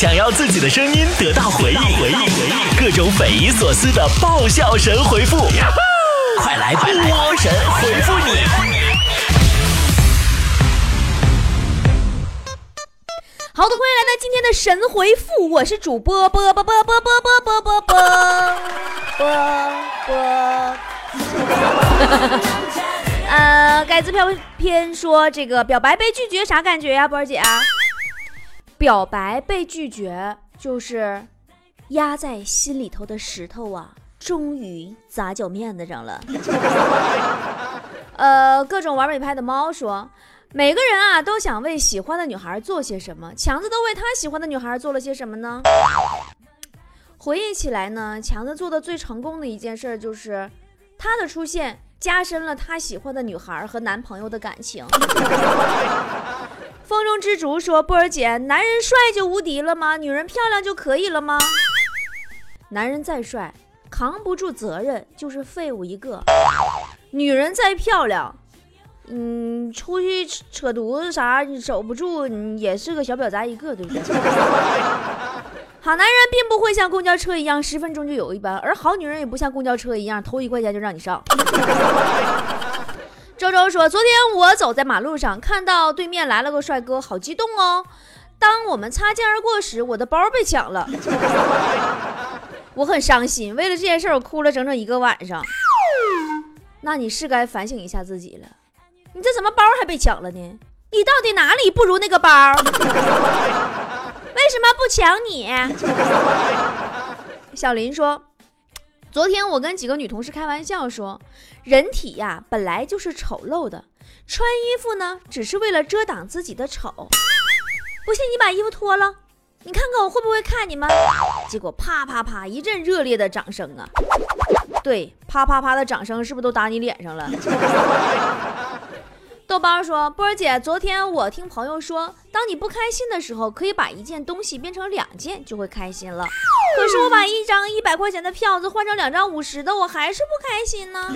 想要自己的声音得到回应，回应，回应，各种匪夷所思的爆笑神回复，快来波神回复你！好的，欢迎来到今天的神回复，我是主播波波波波波波波波波波波。呃，盖子飘偏说这个表白被拒绝啥感觉呀，波儿姐？表白被拒绝就是压在心里头的石头啊，终于砸脚面子上了。呃，各种完美派的猫说，每个人啊都想为喜欢的女孩做些什么，强子都为他喜欢的女孩做了些什么呢？回忆起来呢，强子做的最成功的一件事就是他的出现。加深了他喜欢的女孩和男朋友的感情。风中之烛说：“波儿姐，男人帅就无敌了吗？女人漂亮就可以了吗？男人再帅，扛不住责任就是废物一个；女人再漂亮，嗯，出去扯犊子啥你守不住，也是个小婊砸一个，对不对？” 好男人并不会像公交车一样十分钟就有一班，而好女人也不像公交车一样投一块钱就让你上。说：“昨天我走在马路上，看到对面来了个帅哥，好激动哦。当我们擦肩而过时，我的包被抢了，我很伤心。为了这件事，我哭了整整一个晚上。那你是该反省一下自己了，你这怎么包还被抢了呢？你到底哪里不如那个包？” 为什么不抢你？小林说：“昨天我跟几个女同事开玩笑说，人体呀本来就是丑陋的，穿衣服呢只是为了遮挡自己的丑。不信你把衣服脱了，你看看我会不会看你们？”结果啪啪啪一阵热烈的掌声啊！对，啪啪啪的掌声是不是都打你脸上了？豆包说：“波儿姐，昨天我听朋友说，当你不开心的时候，可以把一件东西变成两件，就会开心了。可是我把一张一百块钱的票子换成两张五十的，我还是不开心呢。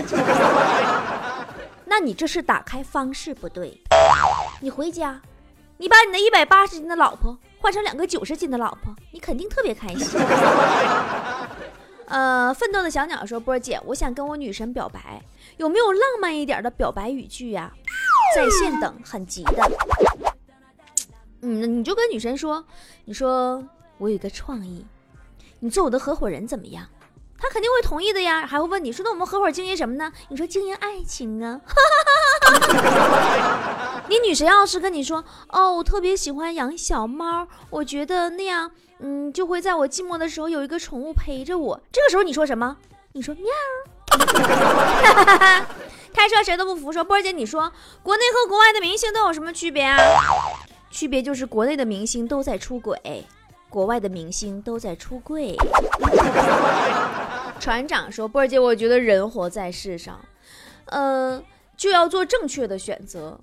那你这是打开方式不对。你回家，你把你那一百八十斤的老婆换成两个九十斤的老婆，你肯定特别开心。呃，奋斗的小鸟说：波儿姐，我想跟我女神表白，有没有浪漫一点的表白语句呀？”在线等，很急的。嗯，你就跟女神说，你说我有一个创意，你做我的合伙人怎么样？她肯定会同意的呀，还会问你说那我们合伙经营什么呢？你说经营爱情啊。你女神要是跟你说，哦，我特别喜欢养小猫，我觉得那样，嗯，就会在我寂寞的时候有一个宠物陪着我。这个时候你说什么？你说喵。开车谁都不服，说波儿姐，你说国内和国外的明星都有什么区别啊？区别就是国内的明星都在出轨，国外的明星都在出柜。船长说波儿姐，我觉得人活在世上，呃，就要做正确的选择。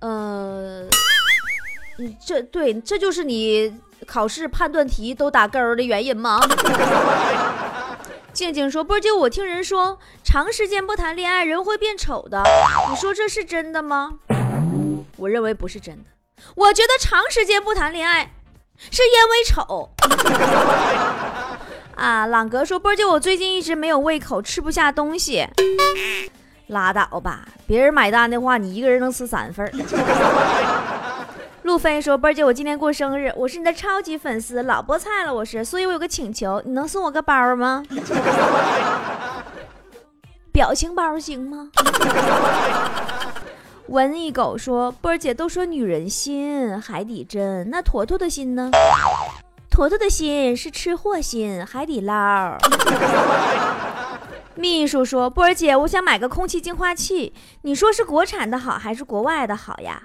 呃，这对，这就是你考试判断题都打勾的原因吗？静静说：“波姐，我听人说，长时间不谈恋爱，人会变丑的。你说这是真的吗？我认为不是真的。我觉得长时间不谈恋爱，是因为丑。啊，朗格说，波姐，我最近一直没有胃口，吃不下东西。拉倒吧，别人买单的话，你一个人能吃三份。”路飞说：“波儿姐，我今天过生日，我是你的超级粉丝，老菠菜了，我是，所以我有个请求，你能送我个包吗？表情包行吗？”文艺狗说：“波儿姐都说女人心海底针，那坨坨的心呢？坨坨的心是吃货心，海底捞。”秘书说：“波儿姐，我想买个空气净化器，你说是国产的好还是国外的好呀？”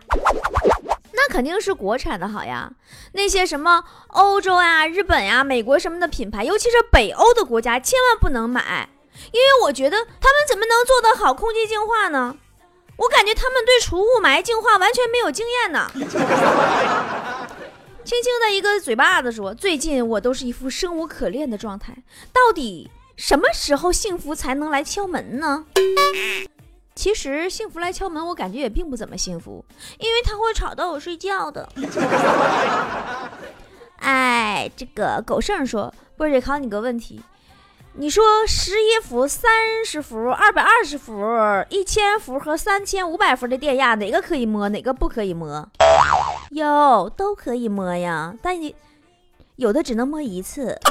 肯定是国产的好呀，那些什么欧洲呀、日本呀、美国什么的品牌，尤其是北欧的国家，千万不能买，因为我觉得他们怎么能做得好空气净化呢？我感觉他们对除雾霾净化完全没有经验呢。轻轻的一个嘴巴子说：“最近我都是一副生无可恋的状态，到底什么时候幸福才能来敲门呢？”其实幸福来敲门，我感觉也并不怎么幸福，因为他会吵到我睡觉的。哎，这个狗剩说，波姐考你个问题，你说十一伏、三十伏、二百二十伏、一千伏和三千五百伏的电压，哪个可以摸，哪个不可以摸？有，都可以摸呀，但你有的只能摸一次。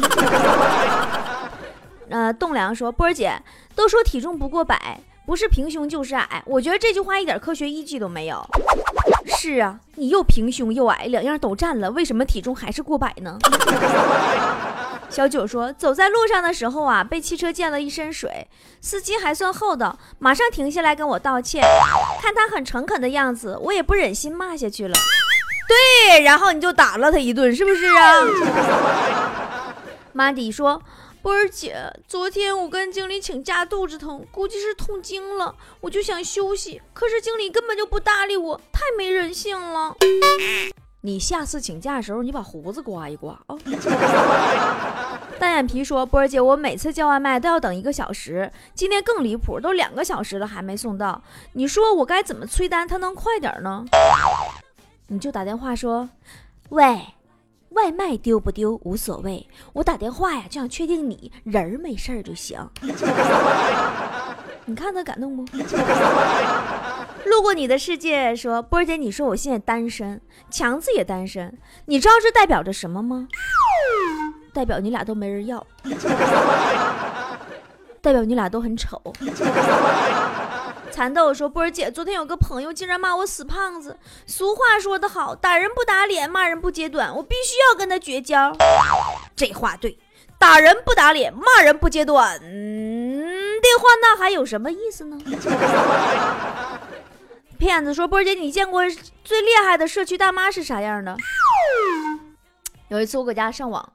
呃，栋梁说，波姐都说体重不过百，不是平胸就是矮，我觉得这句话一点科学依据都没有。是啊，你又平胸又矮，两样都占了，为什么体重还是过百呢？小九说，走在路上的时候啊，被汽车溅了一身水，司机还算厚道，马上停下来跟我道歉。看他很诚恳的样子，我也不忍心骂下去了。对，然后你就打了他一顿，是不是啊？马迪说。波儿姐，昨天我跟经理请假，肚子疼，估计是痛经了，我就想休息，可是经理根本就不搭理我，太没人性了。你下次请假的时候，你把胡子刮一刮啊。单眼皮说：“波儿姐，我每次叫外卖都要等一个小时，今天更离谱，都两个小时了还没送到。你说我该怎么催单，他能快点呢？你就打电话说，喂。”外卖丢不丢无所谓，我打电话呀就想确定你人儿没事儿就行。你看他感动不？路过你的世界说，波儿姐，你说我现在单身，强子也单身，你知道这代表着什么吗？代表你俩都没人要，代表你俩都很丑。蚕豆说：“波儿姐，昨天有个朋友竟然骂我死胖子。俗话说得好，打人不打脸，骂人不揭短，我必须要跟他绝交。这话对，打人不打脸，骂人不揭短的话，那还有什么意思呢？” 骗子说：“波儿姐，你见过最厉害的社区大妈是啥样的？”有一次我搁家上网，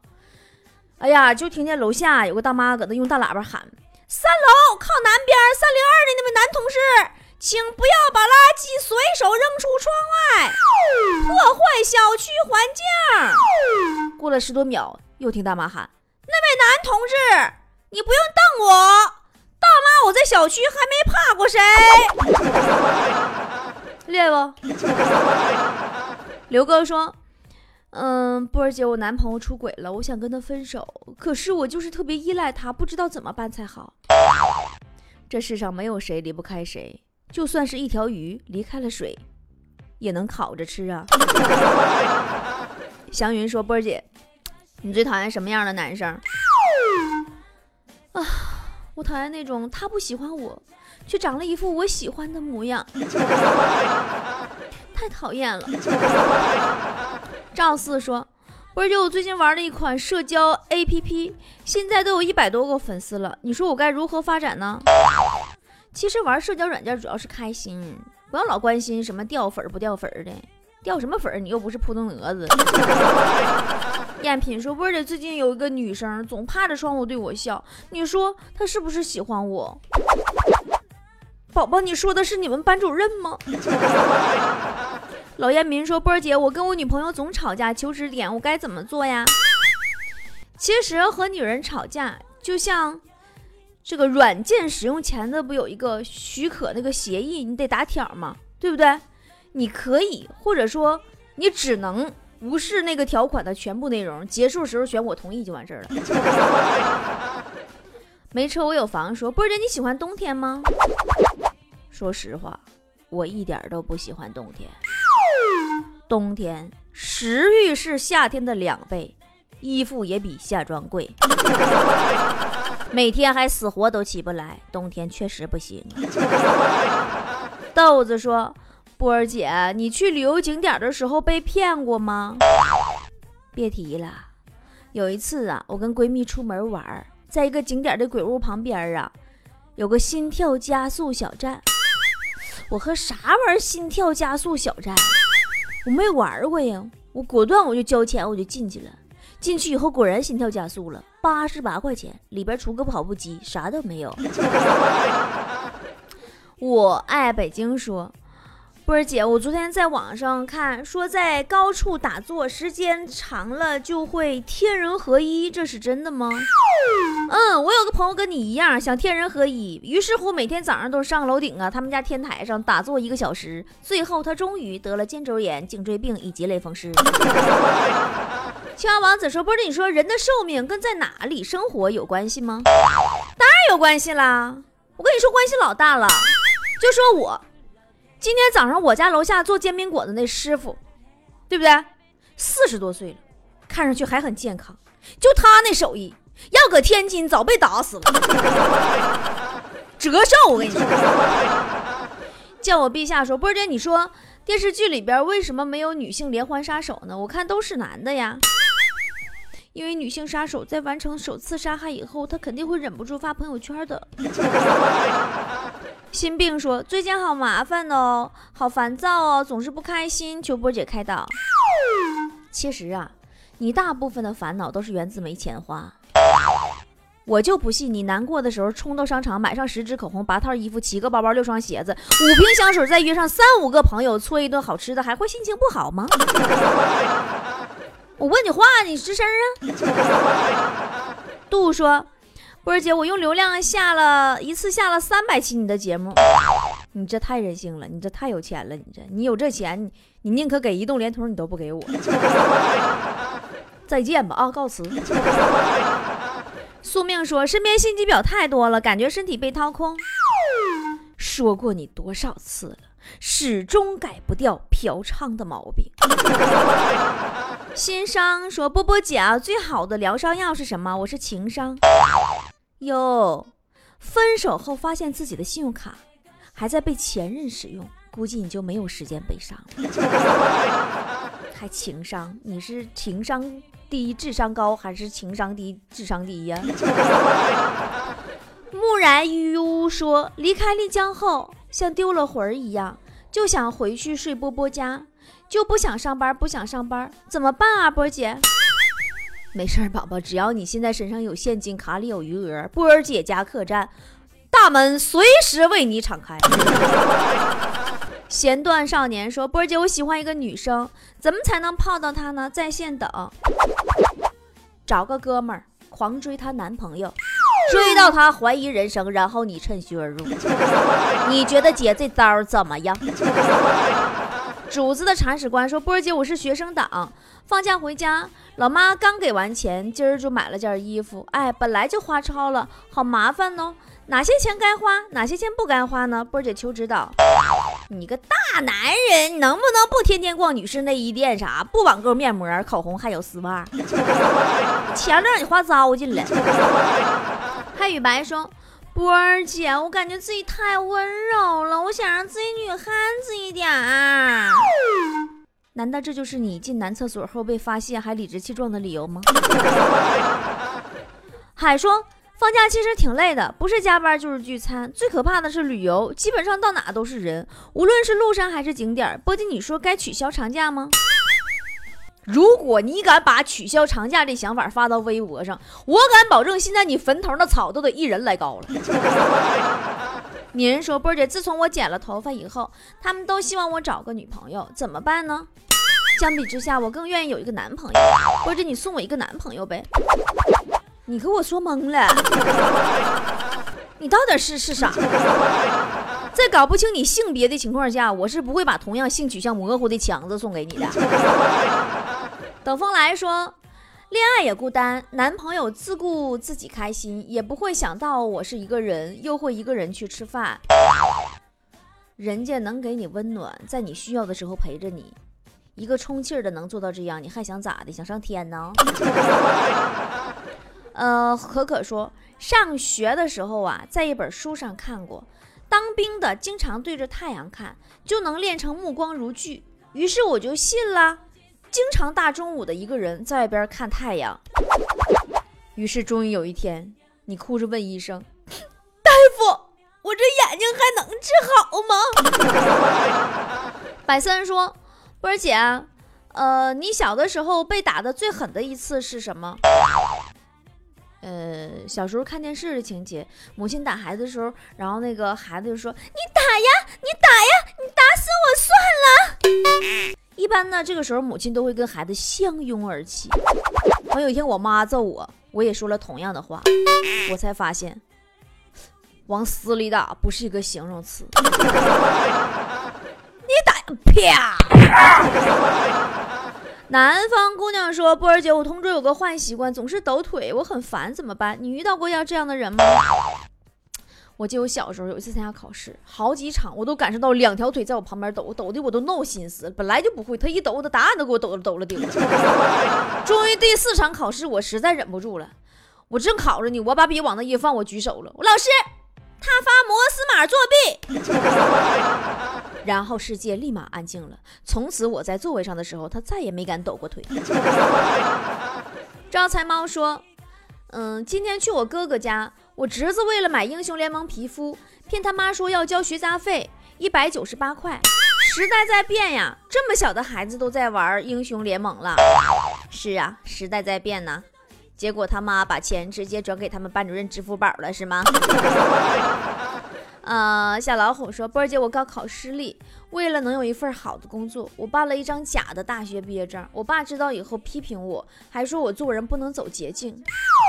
哎呀，就听见楼下有个大妈搁那用大喇叭喊。三楼靠南边三零二的那位男同事，请不要把垃圾随手扔出窗外，破坏小区环境。过了十多秒，又听大妈喊：“那位男同志，你不用瞪我，大妈我在小区还没怕过谁。”厉害不？刘哥说。嗯，波儿姐，我男朋友出轨了，我想跟他分手，可是我就是特别依赖他，不知道怎么办才好。这世上没有谁离不开谁，就算是一条鱼离开了水，也能烤着吃啊。祥云说：“波儿姐，你最讨厌什么样的男生？”啊，我讨厌那种他不喜欢我，却长了一副我喜欢的模样，太讨厌了。赵四说：“而且，我最近玩了一款社交 APP，现在都有一百多个粉丝了。你说我该如何发展呢？”其实玩社交软件主要是开心，不要老关心什么掉粉不掉粉的，掉什么粉？你又不是扑腾蛾子。赝品说：“波儿姐，最近有一个女生总趴着窗户对我笑，你说她是不是喜欢我？”宝宝，你说的是你们班主任吗？老烟民说：“波儿姐，我跟我女朋友总吵架，求指点，我该怎么做呀？”其实和女人吵架，就像这个软件使用前的不有一个许可那个协议，你得打条吗？对不对？你可以，或者说你只能无视那个条款的全部内容，结束时候选我同意就完事儿了。没车我有房说：“波儿姐，你喜欢冬天吗？”说实话，我一点都不喜欢冬天。冬天食欲是夏天的两倍，衣服也比夏装贵，每天还死活都起不来，冬天确实不行。豆子说：“波儿姐，你去旅游景点的时候被骗过吗？”别提了，有一次啊，我跟闺蜜出门玩，在一个景点的鬼屋旁边啊，有个心跳加速小站。我和啥玩意儿心跳加速小站？我没玩过呀，我果断我就交钱，我就进去了。进去以后果然心跳加速了，八十八块钱，里边除个跑步机啥都没有。我爱北京说。波儿姐，我昨天在网上看，说在高处打坐时间长了就会天人合一，这是真的吗？嗯，我有个朋友跟你一样想天人合一，于是乎每天早上都上楼顶啊，他们家天台上打坐一个小时，最后他终于得了肩周炎、颈椎病以及类风湿。青蛙王子说：“不是你说人的寿命跟在哪里生活有关系吗？当然有关系啦！我跟你说，关系老大了。就说我今天早上我家楼下做煎饼果子那师傅，对不对？四十多岁了，看上去还很健康。就他那手艺，要搁天津早被打死了，折寿！我跟你说，叫我陛下说，波姐，你说。”电视剧里边为什么没有女性连环杀手呢？我看都是男的呀。因为女性杀手在完成首次杀害以后，她肯定会忍不住发朋友圈的。心病说最近好麻烦哦，好烦躁哦，总是不开心，求波姐开导。其实啊，你大部分的烦恼都是源自没钱花。我就不信你难过的时候冲到商场买上十支口红、八套衣服、七个包包、六双鞋子、五瓶香水，再约上三五个朋友搓一顿好吃的，还会心情不好吗？我问你话，你吱声啊！杜说：“波儿姐，我用流量下了一次下了三百期你的节目，你这太任性了，你这太有钱了，你这你有这钱，你宁可给移动、联通，你都不给我。再见吧啊，告辞。”宿命说：“身边心机婊太多了，感觉身体被掏空。”说过你多少次了，始终改不掉嫖娼的毛病。心伤说：“波波姐啊，最好的疗伤药是什么？我是情商。哟，分手后发现自己的信用卡还在被前任使用，估计你就没有时间悲伤了。还情商？你是情商？”第一智商高还是情商低？智商低呀。木然悠说：“离开丽江后，像丢了魂儿一样，就想回去睡波波家，就不想上班，不想上班，怎么办啊，波姐？”没事儿，宝宝，只要你现在身上有现金，卡里有余额，波儿姐家客栈大门随时为你敞开。弦断少年说：“波儿姐，我喜欢一个女生，怎么才能泡到她呢？在线等。”找个哥们儿狂追她男朋友，追到她怀疑人生，然后你趁虚而入。你觉得姐这招怎么样？主子的铲屎官说：“波儿姐，我是学生党，放假回家，老妈刚给完钱，今儿就买了件衣服。哎，本来就花超了，好麻烦哦。哪些钱该花，哪些钱不该花呢？波儿姐求指导。你个大男人，能不能不天天逛女士内衣店啥？不网购面膜、口红，还有丝袜。钱都让你花糟践了。还雨白说：“波儿姐，我感觉自己太温柔了，我想让自己女汉子一点。难道这就是你进男厕所后被发现还理直气壮的理由吗？” 海说：“放假其实挺累的，不是加班就是聚餐，最可怕的是旅游，基本上到哪都是人，无论是路上还是景点。波姐，你说该取消长假吗？”如果你敢把取消长假这想法发到微博上，我敢保证，现在你坟头的草都得一人来高了。女人说：“波姐，自从我剪了头发以后，他们都希望我找个女朋友，怎么办呢？相比之下，我更愿意有一个男朋友。波姐，你送我一个男朋友呗？你给我说懵了，你到底是是啥？在搞不清你性别的情况下，我是不会把同样性取向模糊的强子送给你的。等风来说，恋爱也孤单，男朋友自顾自己开心，也不会想到我是一个人，又会一个人去吃饭。人家能给你温暖，在你需要的时候陪着你，一个充气儿的能做到这样，你还想咋的？想上天呢？呃，可可说，上学的时候啊，在一本书上看过。当兵的经常对着太阳看，就能练成目光如炬。于是我就信了，经常大中午的一个人在外边看太阳。于是终于有一天，你哭着问医生：“ 大夫，我这眼睛还能治好吗？” 百森说：“波儿姐，呃，你小的时候被打的最狠的一次是什么？”呃，小时候看电视的情节，母亲打孩子的时候，然后那个孩子就说：“你打呀，你打呀，你打死我算了。”一般呢，这个时候母亲都会跟孩子相拥而泣。完有一天我妈揍我，我也说了同样的话，我才发现，往死里打不是一个形容词。你打啪！南方姑娘说：“波儿姐，我同桌有个坏习惯，总是抖腿，我很烦，怎么办？你遇到过要这样的人吗？”我记得我小时候有一次参加考试，好几场我都感受到两条腿在我旁边抖，抖的我都闹心思。本来就不会，他一抖，我的答案都给我抖了抖了丢了。终于第四场考试，我实在忍不住了，我正考着呢，我把笔往那一放，我举手了，我老师，他发摩斯码作弊。然后世界立马安静了。从此我在座位上的时候，他再也没敢抖过腿。招财猫说：“嗯，今天去我哥哥家，我侄子为了买英雄联盟皮肤，骗他妈说要交学杂费一百九十八块。时代在变呀，这么小的孩子都在玩英雄联盟了。是啊，时代在变呢。结果他妈把钱直接转给他们班主任支付宝了，是吗？”呃，小老虎说：“波儿姐，我高考失利，为了能有一份好的工作，我办了一张假的大学毕业证。我爸知道以后批评我，还说我做人不能走捷径。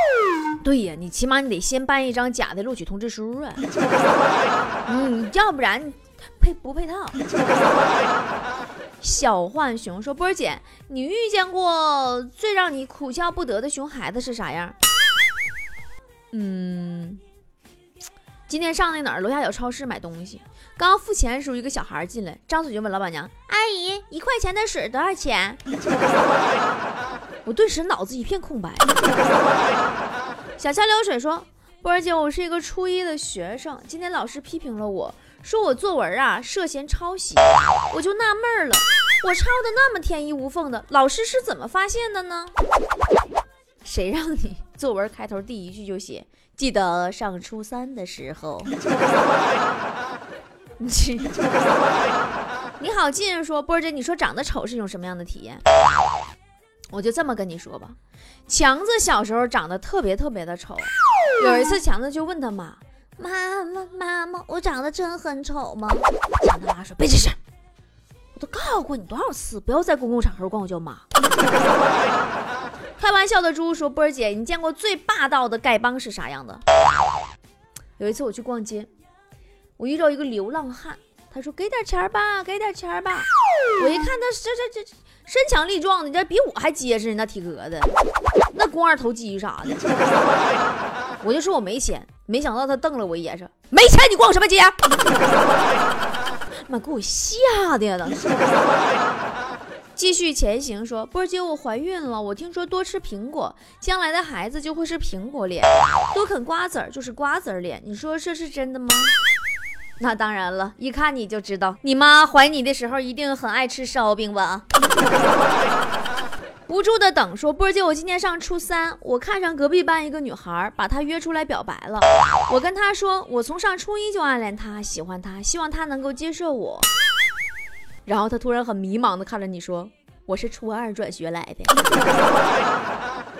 对呀，你起码你得先办一张假的录取通知书啊，嗯，要不然配不配套？” 小浣熊说：“波儿姐，你遇见过最让你哭笑不得的熊孩子是啥样？”嗯。今天上那哪儿楼下有超市买东西，刚付钱的时候，一个小孩进来，张嘴就问老板娘：“阿姨，一块钱的水多少钱？”我顿时脑子一片空白。小桥流水说：“波儿姐，我是一个初一的学生，今天老师批评了我，说我作文啊涉嫌抄袭，我就纳闷了，我抄的那么天衣无缝的，老师是怎么发现的呢？谁让你 作文开头第一句就写？”记得上初三的时候，你好，近说波姐，你说长得丑是一种什么样的体验？我就这么跟你说吧，强子小时候长得特别特别的丑，有一次强子就问他妈：“妈妈妈妈，我长得真很丑吗？”强他妈说：“别吱声，我都告诉过你多少次，不要在公共场合管我叫妈。”开玩笑的猪说：“波儿姐，你见过最霸道的丐帮是啥样的？”有一次我去逛街，我遇到一个流浪汉，他说：“给点钱吧，给点钱吧。”我一看他这这这身强力壮的，这比我还结实，那体格子，那肱二头肌啥的。我就说我没钱，没想到他瞪了我一眼，说：“没钱你逛什么街？”妈，给我吓的呀！当时。继续前行，说波儿姐，我怀孕了。我听说多吃苹果，将来的孩子就会是苹果脸；多啃瓜子儿就是瓜子儿脸。你说这是真的吗？那当然了，一看你就知道，你妈怀你的时候一定很爱吃烧饼吧？无助的等说波儿姐，我今年上初三，我看上隔壁班一个女孩，把她约出来表白了。我跟她说，我从上初一就暗恋她，喜欢她，希望她能够接受我。然后他突然很迷茫的看着你说：“我是初二转学来的。”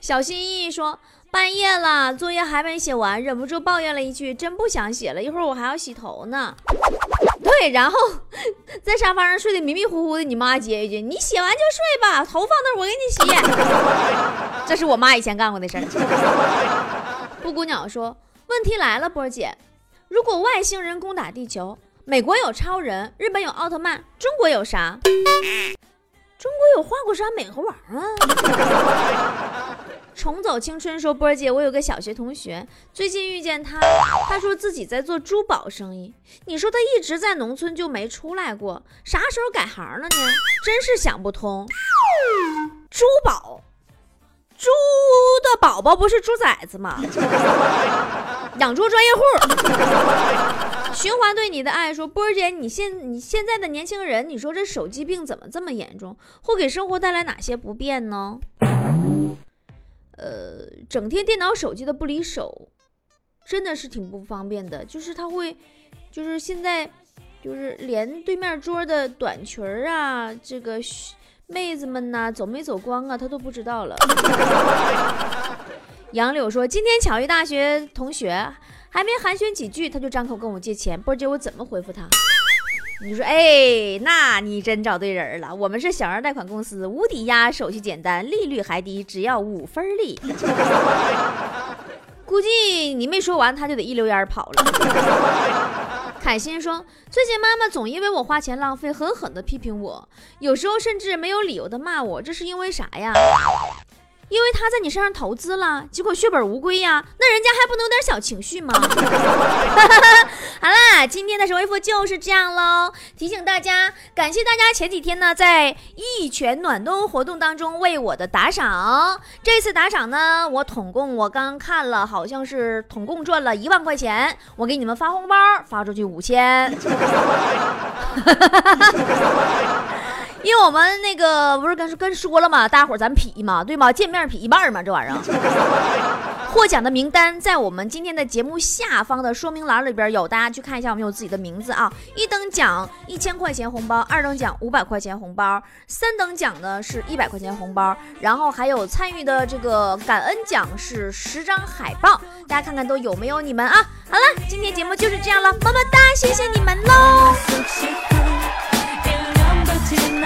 小心翼翼说：“半夜了，作业还没写完，忍不住抱怨了一句：真不想写了，一会儿我还要洗头呢。”对，然后在沙发上睡得迷迷糊糊的，你妈接一句：“你写完就睡吧，头放那儿我给你洗。”这是我妈以前干过的事儿。布谷鸟说：“问题来了，波姐，如果外星人攻打地球？”美国有超人，日本有奥特曼，中国有啥？中国有花果山美猴王啊！重走青春说波儿姐，我有个小学同学，最近遇见他，他说自己在做珠宝生意。你说他一直在农村就没出来过，啥时候改行了呢？真是想不通。珠宝，猪的宝宝不是猪崽子吗？养猪专业户。循环对你的爱说，波儿姐，你现你现在的年轻人，你说这手机病怎么这么严重？会给生活带来哪些不便呢？呃，整天电脑手机的不离手，真的是挺不方便的。就是他会，就是现在，就是连对面桌的短裙儿啊，这个妹子们呐，走没走光啊，他都不知道了。杨柳说，今天巧遇大学同学。还没寒暄几句，他就张口跟我借钱，波姐我怎么回复他？你说，哎，那你真找对人了。我们是小额贷款公司，无抵押，手续简单，利率还低，只要五分利。估计你没说完，他就得一溜烟跑了。海鑫说：“最近妈妈总因为我花钱浪费，狠狠地批评我，有时候甚至没有理由的骂我，这是因为啥呀？”因为他在你身上投资了，结果血本无归呀，那人家还不能有点小情绪吗？好啦，今天的神回复就是这样喽。提醒大家，感谢大家前几天呢在一拳暖冬活动当中为我的打赏。这次打赏呢，我统共我刚看了，好像是统共赚了一万块钱。我给你们发红包，发出去五千。因为我们那个不是跟跟说了吗？大伙儿咱劈嘛，对吗？见面劈一半嘛，这玩意儿。获奖的名单在我们今天的节目下方的说明栏里边有，大家去看一下，我们有自己的名字啊。一等奖一千块钱红包，二等奖五百块钱红包，三等奖呢是一百块钱红包，然后还有参与的这个感恩奖是十张海报，大家看看都有没有你们啊？好了，今天节目就是这样了，么么哒，谢谢你们喽。어때고 멋지는